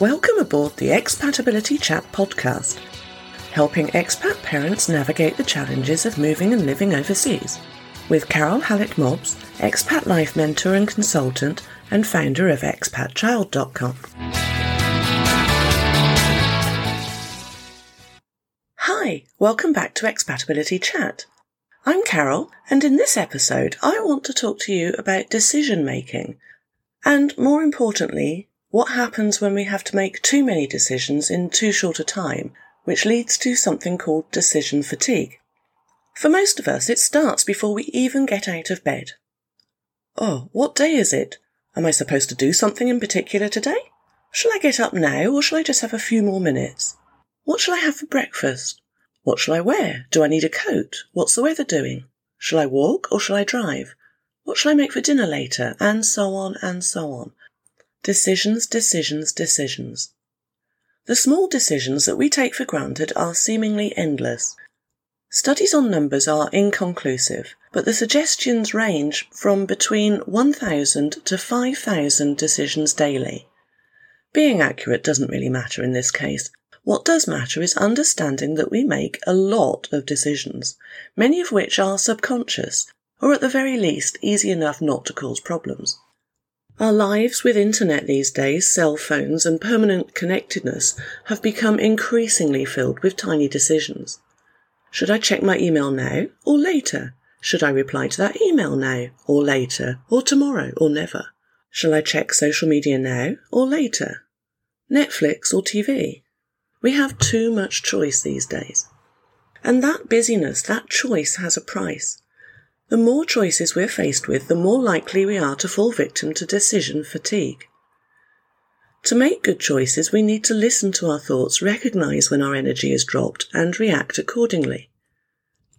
Welcome aboard the Expatability Chat podcast, helping expat parents navigate the challenges of moving and living overseas. With Carole Hallett Mobbs, expat life mentor and consultant, and founder of expatchild.com. Hi, welcome back to Expatability Chat. I'm Carole, and in this episode, I want to talk to you about decision making, and more importantly, what happens when we have to make too many decisions in too short a time, which leads to something called decision fatigue. For most of us, it starts before we even get out of bed. Oh, what day is it? Am I supposed to do something in particular today? Shall I get up now, or shall I just have a few more minutes? What shall I have for breakfast? What shall I wear? Do I need a coat? What's the weather doing? Shall I walk or shall I drive? What shall I make for dinner later? And so on and so on. Decisions, decisions, decisions. The small decisions that we take for granted are seemingly endless. Studies on numbers are inconclusive, but the suggestions range from between 1,000 to 5,000 decisions daily. Being accurate doesn't really matter in this case. What does matter is understanding that we make a lot of decisions, many of which are subconscious, or at the very least easy enough not to cause problems. Our lives with internet these days, cell phones, and permanent connectedness have become increasingly filled with tiny decisions. Should I check my email now or later? Should I reply to that email now or later or tomorrow or never? Shall I check social media now or later? Netflix or TV? We have too much choice these days. And that busyness, that choice has a price. The more choices we're faced with, the more likely we are to fall victim to decision fatigue. To make good choices, we need to listen to our thoughts, recognize when our energy is dropped, and react accordingly.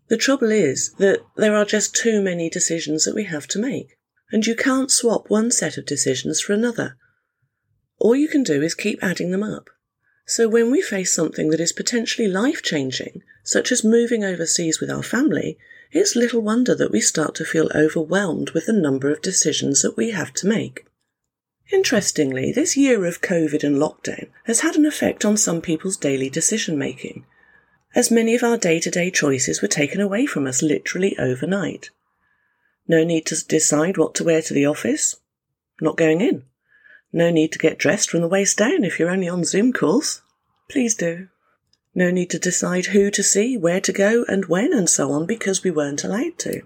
The trouble is that there are just too many decisions that we have to make, and you can't swap one set of decisions for another. All you can do is keep adding them up. So when we face something that is potentially life changing, such as moving overseas with our family, it's little wonder that we start to feel overwhelmed with the number of decisions that we have to make. Interestingly, this year of COVID and lockdown has had an effect on some people's daily decision making, as many of our day to day choices were taken away from us literally overnight. No need to decide what to wear to the office? Not going in. No need to get dressed from the waist down if you're only on Zoom calls. Please do. No need to decide who to see, where to go, and when, and so on, because we weren't allowed to.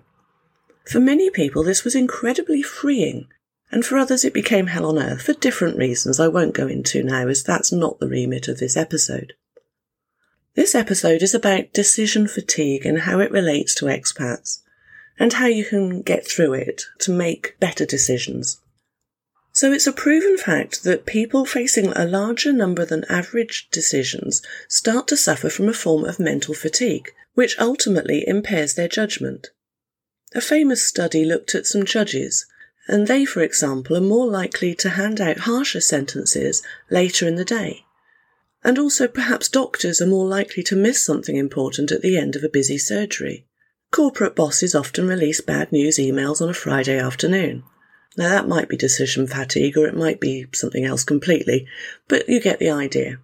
For many people, this was incredibly freeing, and for others, it became hell on earth for different reasons I won't go into now, as that's not the remit of this episode. This episode is about decision fatigue and how it relates to expats, and how you can get through it to make better decisions. So it's a proven fact that people facing a larger number than average decisions start to suffer from a form of mental fatigue, which ultimately impairs their judgment. A famous study looked at some judges, and they, for example, are more likely to hand out harsher sentences later in the day. And also, perhaps doctors are more likely to miss something important at the end of a busy surgery. Corporate bosses often release bad news emails on a Friday afternoon. Now, that might be decision fatigue or it might be something else completely, but you get the idea.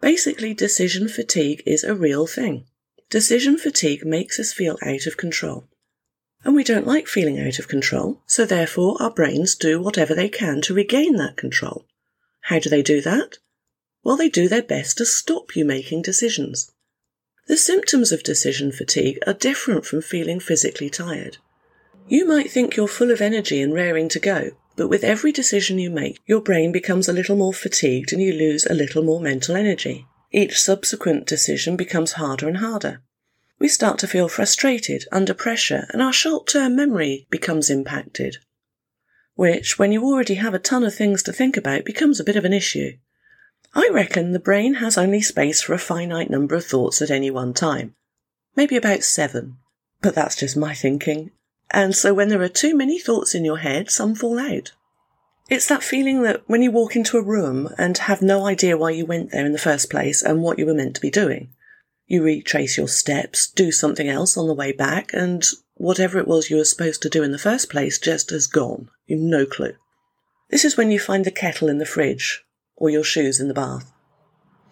Basically, decision fatigue is a real thing. Decision fatigue makes us feel out of control. And we don't like feeling out of control, so therefore our brains do whatever they can to regain that control. How do they do that? Well, they do their best to stop you making decisions. The symptoms of decision fatigue are different from feeling physically tired. You might think you're full of energy and raring to go, but with every decision you make, your brain becomes a little more fatigued and you lose a little more mental energy. Each subsequent decision becomes harder and harder. We start to feel frustrated, under pressure, and our short term memory becomes impacted. Which, when you already have a ton of things to think about, becomes a bit of an issue. I reckon the brain has only space for a finite number of thoughts at any one time. Maybe about seven. But that's just my thinking, and so when there are too many thoughts in your head, some fall out. It's that feeling that when you walk into a room and have no idea why you went there in the first place and what you were meant to be doing. You retrace your steps, do something else on the way back, and whatever it was you were supposed to do in the first place just has gone. You've no clue. This is when you find the kettle in the fridge, or your shoes in the bath.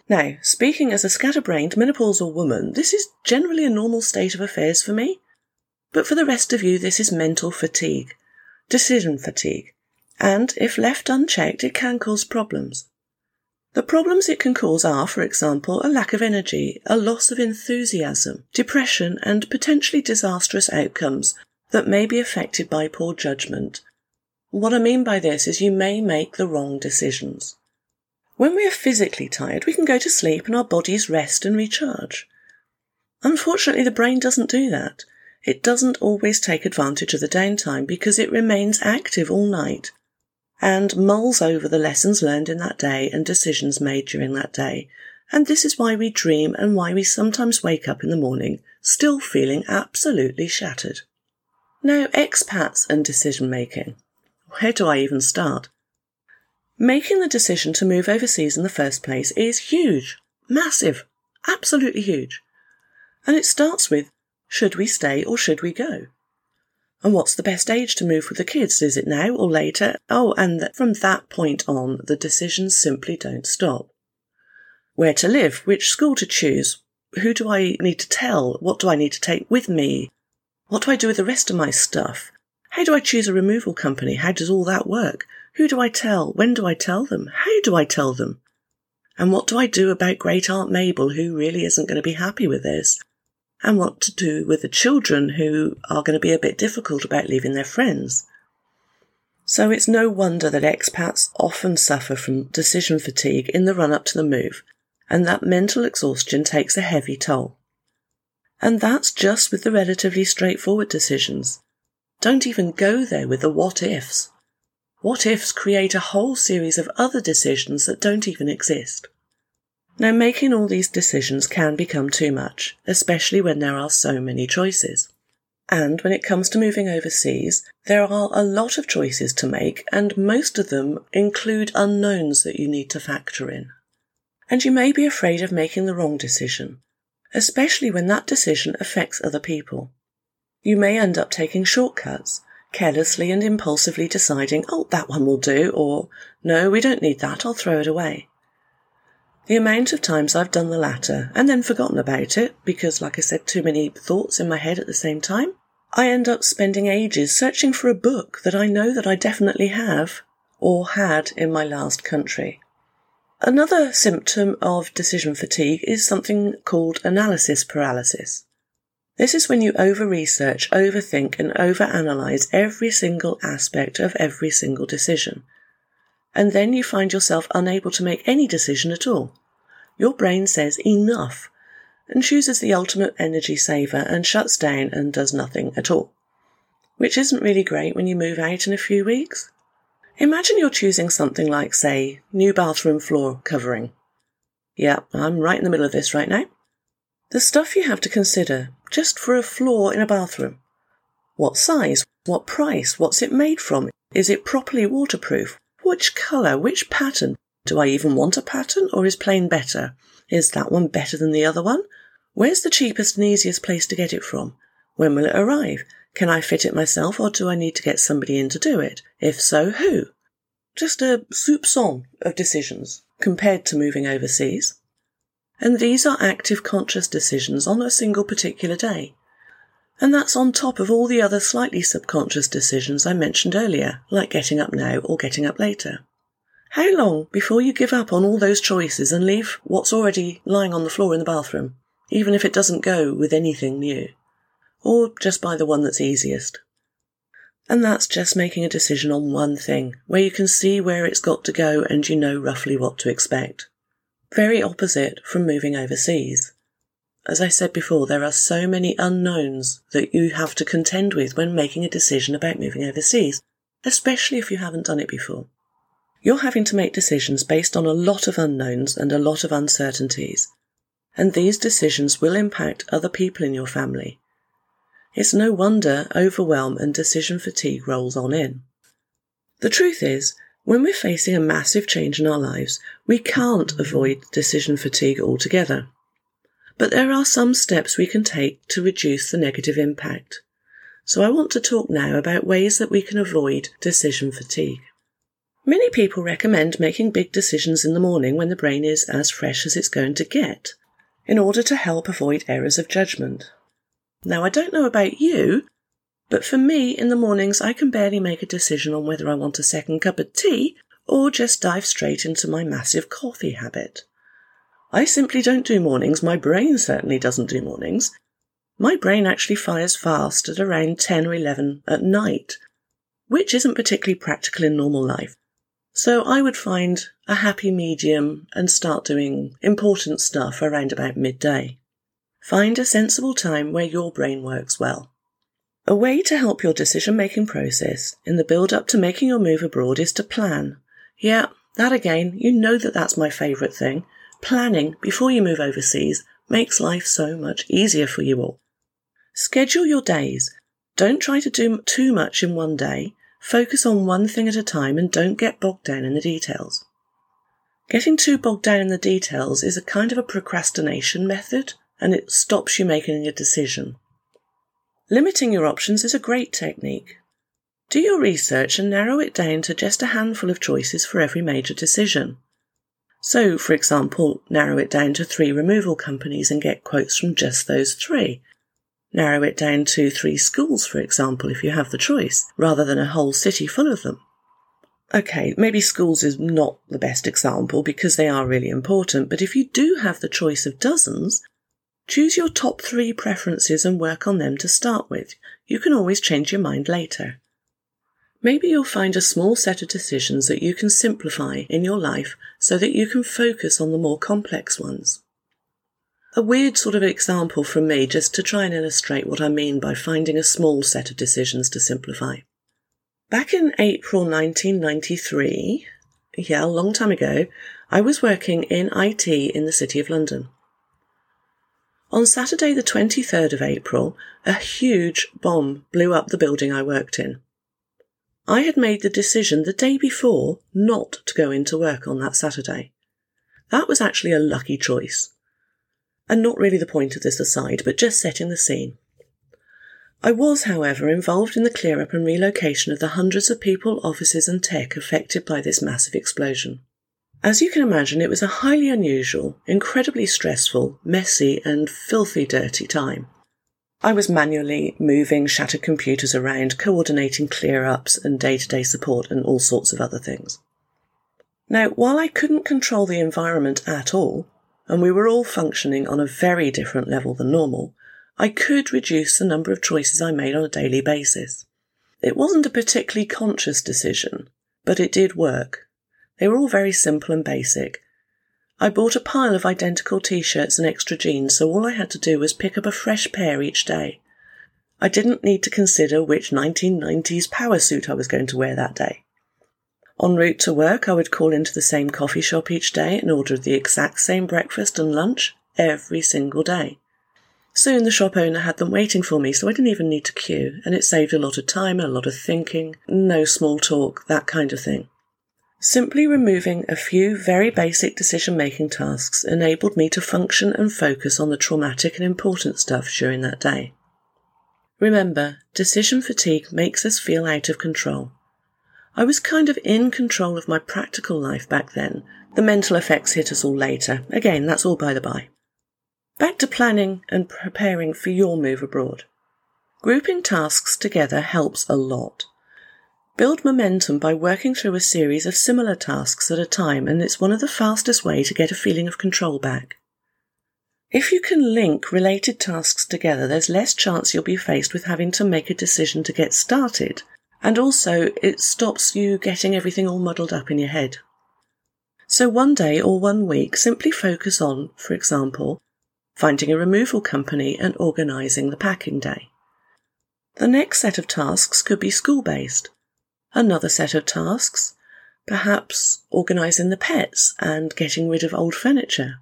Now, speaking as a scatterbrained menopausal woman, this is generally a normal state of affairs for me. But for the rest of you, this is mental fatigue, decision fatigue, and if left unchecked, it can cause problems. The problems it can cause are, for example, a lack of energy, a loss of enthusiasm, depression, and potentially disastrous outcomes that may be affected by poor judgment. What I mean by this is you may make the wrong decisions. When we are physically tired, we can go to sleep and our bodies rest and recharge. Unfortunately, the brain doesn't do that. It doesn't always take advantage of the downtime because it remains active all night and mulls over the lessons learned in that day and decisions made during that day. And this is why we dream and why we sometimes wake up in the morning still feeling absolutely shattered. Now, expats and decision making. Where do I even start? Making the decision to move overseas in the first place is huge, massive, absolutely huge. And it starts with should we stay or should we go? And what's the best age to move with the kids? Is it now or later? Oh, and from that point on, the decisions simply don't stop. Where to live? Which school to choose? Who do I need to tell? What do I need to take with me? What do I do with the rest of my stuff? How do I choose a removal company? How does all that work? Who do I tell? When do I tell them? How do I tell them? And what do I do about Great Aunt Mabel, who really isn't going to be happy with this? And what to do with the children who are going to be a bit difficult about leaving their friends. So it's no wonder that expats often suffer from decision fatigue in the run up to the move, and that mental exhaustion takes a heavy toll. And that's just with the relatively straightforward decisions. Don't even go there with the what ifs. What ifs create a whole series of other decisions that don't even exist. Now, making all these decisions can become too much, especially when there are so many choices. And when it comes to moving overseas, there are a lot of choices to make, and most of them include unknowns that you need to factor in. And you may be afraid of making the wrong decision, especially when that decision affects other people. You may end up taking shortcuts, carelessly and impulsively deciding, oh, that one will do, or no, we don't need that, I'll throw it away. The amount of times I've done the latter and then forgotten about it because, like I said, too many thoughts in my head at the same time, I end up spending ages searching for a book that I know that I definitely have or had in my last country. Another symptom of decision fatigue is something called analysis paralysis. This is when you over research, overthink, and over analyze every single aspect of every single decision and then you find yourself unable to make any decision at all. Your brain says enough and chooses the ultimate energy saver and shuts down and does nothing at all. Which isn't really great when you move out in a few weeks. Imagine you're choosing something like, say, new bathroom floor covering. Yeah, I'm right in the middle of this right now. The stuff you have to consider just for a floor in a bathroom. What size? What price? What's it made from? Is it properly waterproof? Which colour? Which pattern? Do I even want a pattern or is plain better? Is that one better than the other one? Where's the cheapest and easiest place to get it from? When will it arrive? Can I fit it myself or do I need to get somebody in to do it? If so, who? Just a soupçon of decisions compared to moving overseas. And these are active conscious decisions on a single particular day. And that's on top of all the other slightly subconscious decisions I mentioned earlier, like getting up now or getting up later. How long before you give up on all those choices and leave what's already lying on the floor in the bathroom, even if it doesn't go with anything new? Or just buy the one that's easiest? And that's just making a decision on one thing, where you can see where it's got to go and you know roughly what to expect. Very opposite from moving overseas. As I said before, there are so many unknowns that you have to contend with when making a decision about moving overseas, especially if you haven't done it before. You're having to make decisions based on a lot of unknowns and a lot of uncertainties, and these decisions will impact other people in your family. It's no wonder overwhelm and decision fatigue rolls on in. The truth is, when we're facing a massive change in our lives, we can't avoid decision fatigue altogether. But there are some steps we can take to reduce the negative impact. So I want to talk now about ways that we can avoid decision fatigue. Many people recommend making big decisions in the morning when the brain is as fresh as it's going to get, in order to help avoid errors of judgment. Now, I don't know about you, but for me, in the mornings, I can barely make a decision on whether I want a second cup of tea or just dive straight into my massive coffee habit. I simply don't do mornings. My brain certainly doesn't do mornings. My brain actually fires fast at around 10 or 11 at night, which isn't particularly practical in normal life. So I would find a happy medium and start doing important stuff around about midday. Find a sensible time where your brain works well. A way to help your decision making process in the build up to making your move abroad is to plan. Yeah, that again, you know that that's my favourite thing. Planning before you move overseas makes life so much easier for you all. Schedule your days. Don't try to do too much in one day. Focus on one thing at a time and don't get bogged down in the details. Getting too bogged down in the details is a kind of a procrastination method and it stops you making a decision. Limiting your options is a great technique. Do your research and narrow it down to just a handful of choices for every major decision. So, for example, narrow it down to three removal companies and get quotes from just those three, Narrow it down to three schools, for example, if you have the choice, rather than a whole city full of them. Okay, maybe schools is not the best example because they are really important, but if you do have the choice of dozens, choose your top three preferences and work on them to start with. You can always change your mind later. Maybe you'll find a small set of decisions that you can simplify in your life so that you can focus on the more complex ones. A weird sort of example from me just to try and illustrate what I mean by finding a small set of decisions to simplify. Back in April 1993, yeah, a long time ago, I was working in IT in the City of London. On Saturday, the 23rd of April, a huge bomb blew up the building I worked in. I had made the decision the day before not to go into work on that Saturday. That was actually a lucky choice and not really the point of this aside, but just setting the scene. I was, however, involved in the clear up and relocation of the hundreds of people, offices, and tech affected by this massive explosion. As you can imagine, it was a highly unusual, incredibly stressful, messy, and filthy dirty time. I was manually moving shattered computers around, coordinating clear ups and day to day support, and all sorts of other things. Now, while I couldn't control the environment at all, and we were all functioning on a very different level than normal, I could reduce the number of choices I made on a daily basis. It wasn't a particularly conscious decision, but it did work. They were all very simple and basic. I bought a pile of identical t-shirts and extra jeans, so all I had to do was pick up a fresh pair each day. I didn't need to consider which 1990s power suit I was going to wear that day. En route to work, I would call into the same coffee shop each day and order the exact same breakfast and lunch every single day. Soon the shop owner had them waiting for me, so I didn't even need to queue, and it saved a lot of time and a lot of thinking, no small talk, that kind of thing. Simply removing a few very basic decision making tasks enabled me to function and focus on the traumatic and important stuff during that day. Remember, decision fatigue makes us feel out of control. I was kind of in control of my practical life back then. The mental effects hit us all later. Again, that's all by the by. Back to planning and preparing for your move abroad. Grouping tasks together helps a lot. Build momentum by working through a series of similar tasks at a time, and it's one of the fastest ways to get a feeling of control back. If you can link related tasks together, there's less chance you'll be faced with having to make a decision to get started and also, it stops you getting everything all muddled up in your head. So, one day or one week, simply focus on, for example, finding a removal company and organising the packing day. The next set of tasks could be school based. Another set of tasks, perhaps organising the pets and getting rid of old furniture.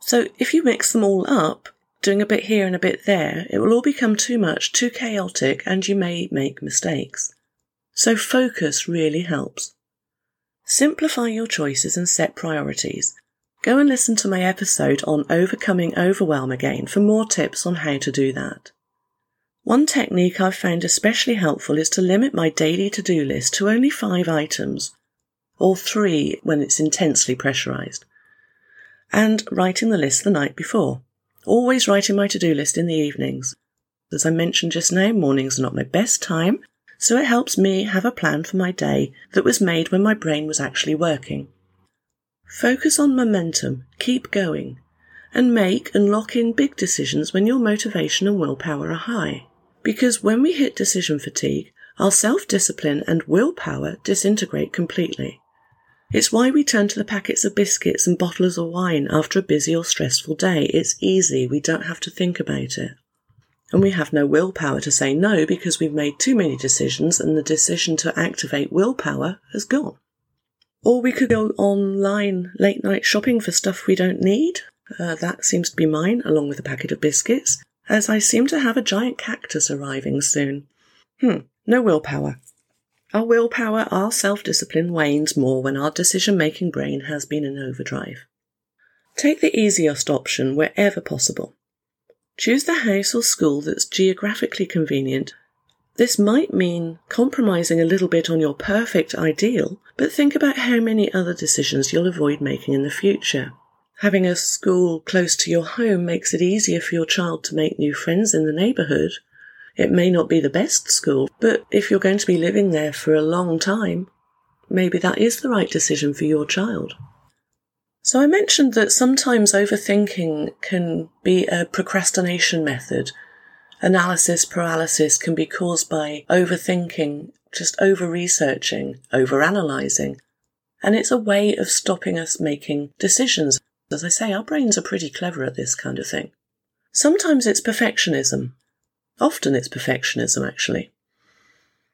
So, if you mix them all up, doing a bit here and a bit there, it will all become too much, too chaotic, and you may make mistakes. So focus really helps. Simplify your choices and set priorities. Go and listen to my episode on overcoming overwhelm again for more tips on how to do that. One technique I've found especially helpful is to limit my daily to do list to only five items or three when it's intensely pressurized. And writing the list the night before. Always writing my to do list in the evenings. As I mentioned just now, mornings are not my best time, so it helps me have a plan for my day that was made when my brain was actually working. Focus on momentum, keep going, and make and lock in big decisions when your motivation and willpower are high. Because when we hit decision fatigue, our self discipline and willpower disintegrate completely. It's why we turn to the packets of biscuits and bottles of wine after a busy or stressful day. It's easy, we don't have to think about it. And we have no willpower to say no because we've made too many decisions and the decision to activate willpower has gone. Or we could go online late night shopping for stuff we don't need. Uh, that seems to be mine, along with a packet of biscuits, as I seem to have a giant cactus arriving soon. Hmm, no willpower. Our willpower, our self discipline wanes more when our decision making brain has been in overdrive. Take the easiest option wherever possible. Choose the house or school that's geographically convenient. This might mean compromising a little bit on your perfect ideal, but think about how many other decisions you'll avoid making in the future. Having a school close to your home makes it easier for your child to make new friends in the neighbourhood it may not be the best school, but if you're going to be living there for a long time, maybe that is the right decision for your child. So I mentioned that sometimes overthinking can be a procrastination method. Analysis paralysis can be caused by overthinking, just over researching, over analysing. And it's a way of stopping us making decisions. As I say, our brains are pretty clever at this kind of thing. Sometimes it's perfectionism. Often it's perfectionism, actually.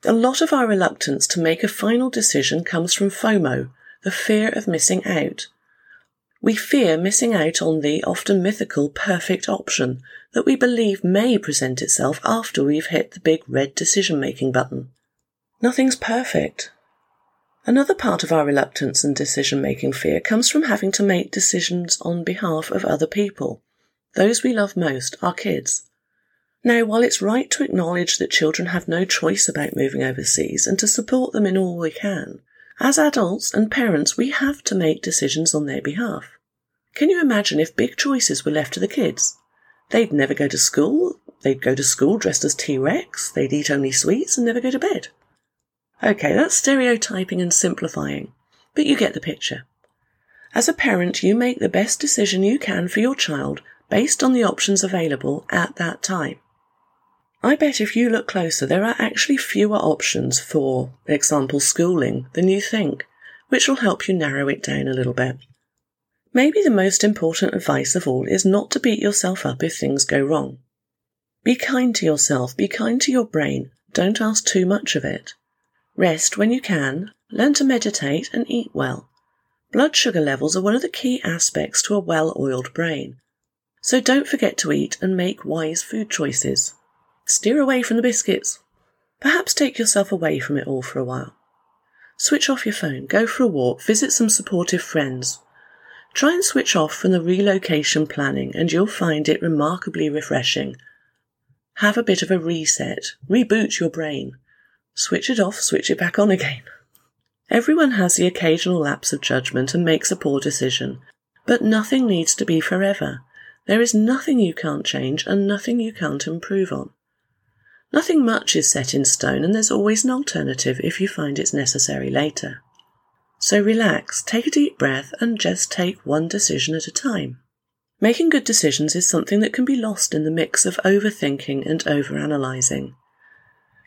A lot of our reluctance to make a final decision comes from FOMO, the fear of missing out. We fear missing out on the often mythical perfect option that we believe may present itself after we've hit the big red decision making button. Nothing's perfect. Another part of our reluctance and decision making fear comes from having to make decisions on behalf of other people, those we love most, our kids. Now, while it's right to acknowledge that children have no choice about moving overseas and to support them in all we can, as adults and parents, we have to make decisions on their behalf. Can you imagine if big choices were left to the kids? They'd never go to school, they'd go to school dressed as T Rex, they'd eat only sweets and never go to bed. Okay, that's stereotyping and simplifying, but you get the picture. As a parent, you make the best decision you can for your child based on the options available at that time. I bet if you look closer, there are actually fewer options for example schooling than you think, which will help you narrow it down a little bit. Maybe the most important advice of all is not to beat yourself up if things go wrong. Be kind to yourself, be kind to your brain, don't ask too much of it. Rest when you can, learn to meditate and eat well. Blood sugar levels are one of the key aspects to a well oiled brain. So don't forget to eat and make wise food choices. Steer away from the biscuits. Perhaps take yourself away from it all for a while. Switch off your phone, go for a walk, visit some supportive friends. Try and switch off from the relocation planning, and you'll find it remarkably refreshing. Have a bit of a reset, reboot your brain. Switch it off, switch it back on again. Everyone has the occasional lapse of judgment and makes a poor decision, but nothing needs to be forever. There is nothing you can't change and nothing you can't improve on. Nothing much is set in stone, and there's always an alternative if you find it's necessary later. So relax, take a deep breath, and just take one decision at a time. Making good decisions is something that can be lost in the mix of overthinking and overanalyzing.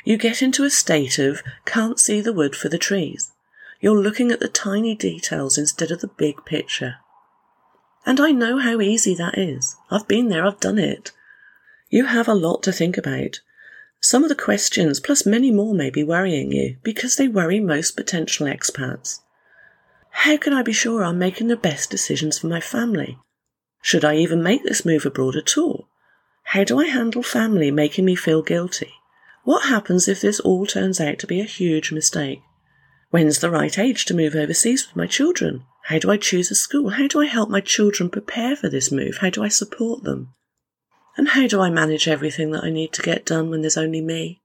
You get into a state of can't see the wood for the trees. You're looking at the tiny details instead of the big picture. And I know how easy that is. I've been there, I've done it. You have a lot to think about, some of the questions, plus many more, may be worrying you because they worry most potential expats. How can I be sure I'm making the best decisions for my family? Should I even make this move abroad at all? How do I handle family making me feel guilty? What happens if this all turns out to be a huge mistake? When's the right age to move overseas with my children? How do I choose a school? How do I help my children prepare for this move? How do I support them? And how do I manage everything that I need to get done when there's only me?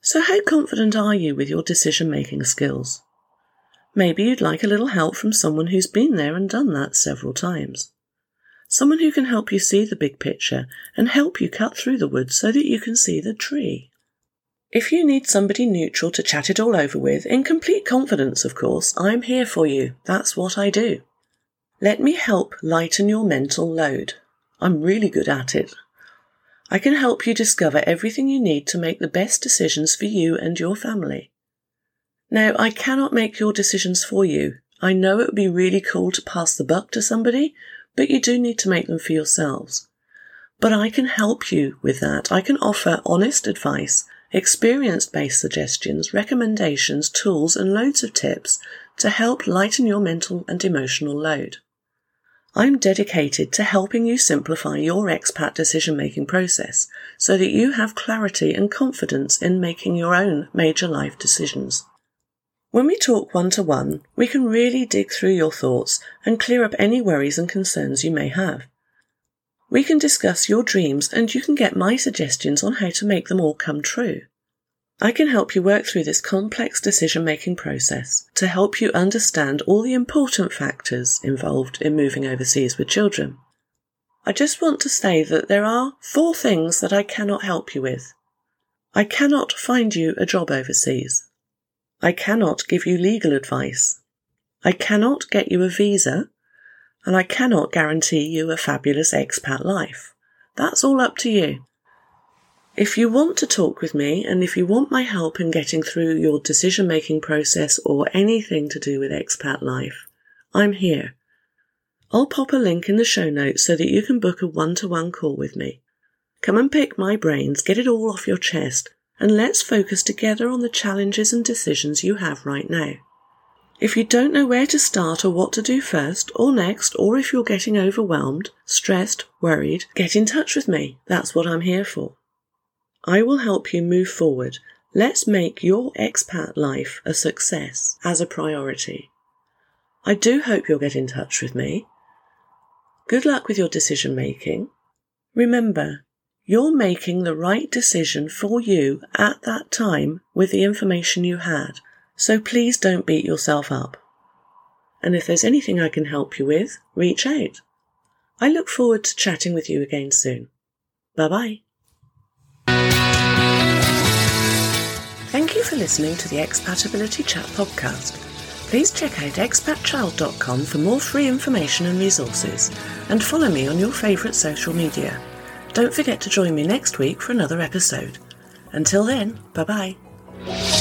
So, how confident are you with your decision making skills? Maybe you'd like a little help from someone who's been there and done that several times. Someone who can help you see the big picture and help you cut through the woods so that you can see the tree. If you need somebody neutral to chat it all over with, in complete confidence, of course, I'm here for you. That's what I do. Let me help lighten your mental load. I'm really good at it. I can help you discover everything you need to make the best decisions for you and your family. Now, I cannot make your decisions for you. I know it would be really cool to pass the buck to somebody, but you do need to make them for yourselves. But I can help you with that. I can offer honest advice, experience based suggestions, recommendations, tools, and loads of tips to help lighten your mental and emotional load. I'm dedicated to helping you simplify your expat decision making process so that you have clarity and confidence in making your own major life decisions. When we talk one to one, we can really dig through your thoughts and clear up any worries and concerns you may have. We can discuss your dreams and you can get my suggestions on how to make them all come true. I can help you work through this complex decision making process to help you understand all the important factors involved in moving overseas with children. I just want to say that there are four things that I cannot help you with. I cannot find you a job overseas. I cannot give you legal advice. I cannot get you a visa. And I cannot guarantee you a fabulous expat life. That's all up to you. If you want to talk with me and if you want my help in getting through your decision making process or anything to do with expat life, I'm here. I'll pop a link in the show notes so that you can book a one to one call with me. Come and pick my brains, get it all off your chest, and let's focus together on the challenges and decisions you have right now. If you don't know where to start or what to do first or next, or if you're getting overwhelmed, stressed, worried, get in touch with me. That's what I'm here for. I will help you move forward. Let's make your expat life a success as a priority. I do hope you'll get in touch with me. Good luck with your decision making. Remember, you're making the right decision for you at that time with the information you had, so please don't beat yourself up. And if there's anything I can help you with, reach out. I look forward to chatting with you again soon. Bye bye. Thank you for listening to the Expatability Chat podcast. Please check out expatchild.com for more free information and resources, and follow me on your favourite social media. Don't forget to join me next week for another episode. Until then, bye bye.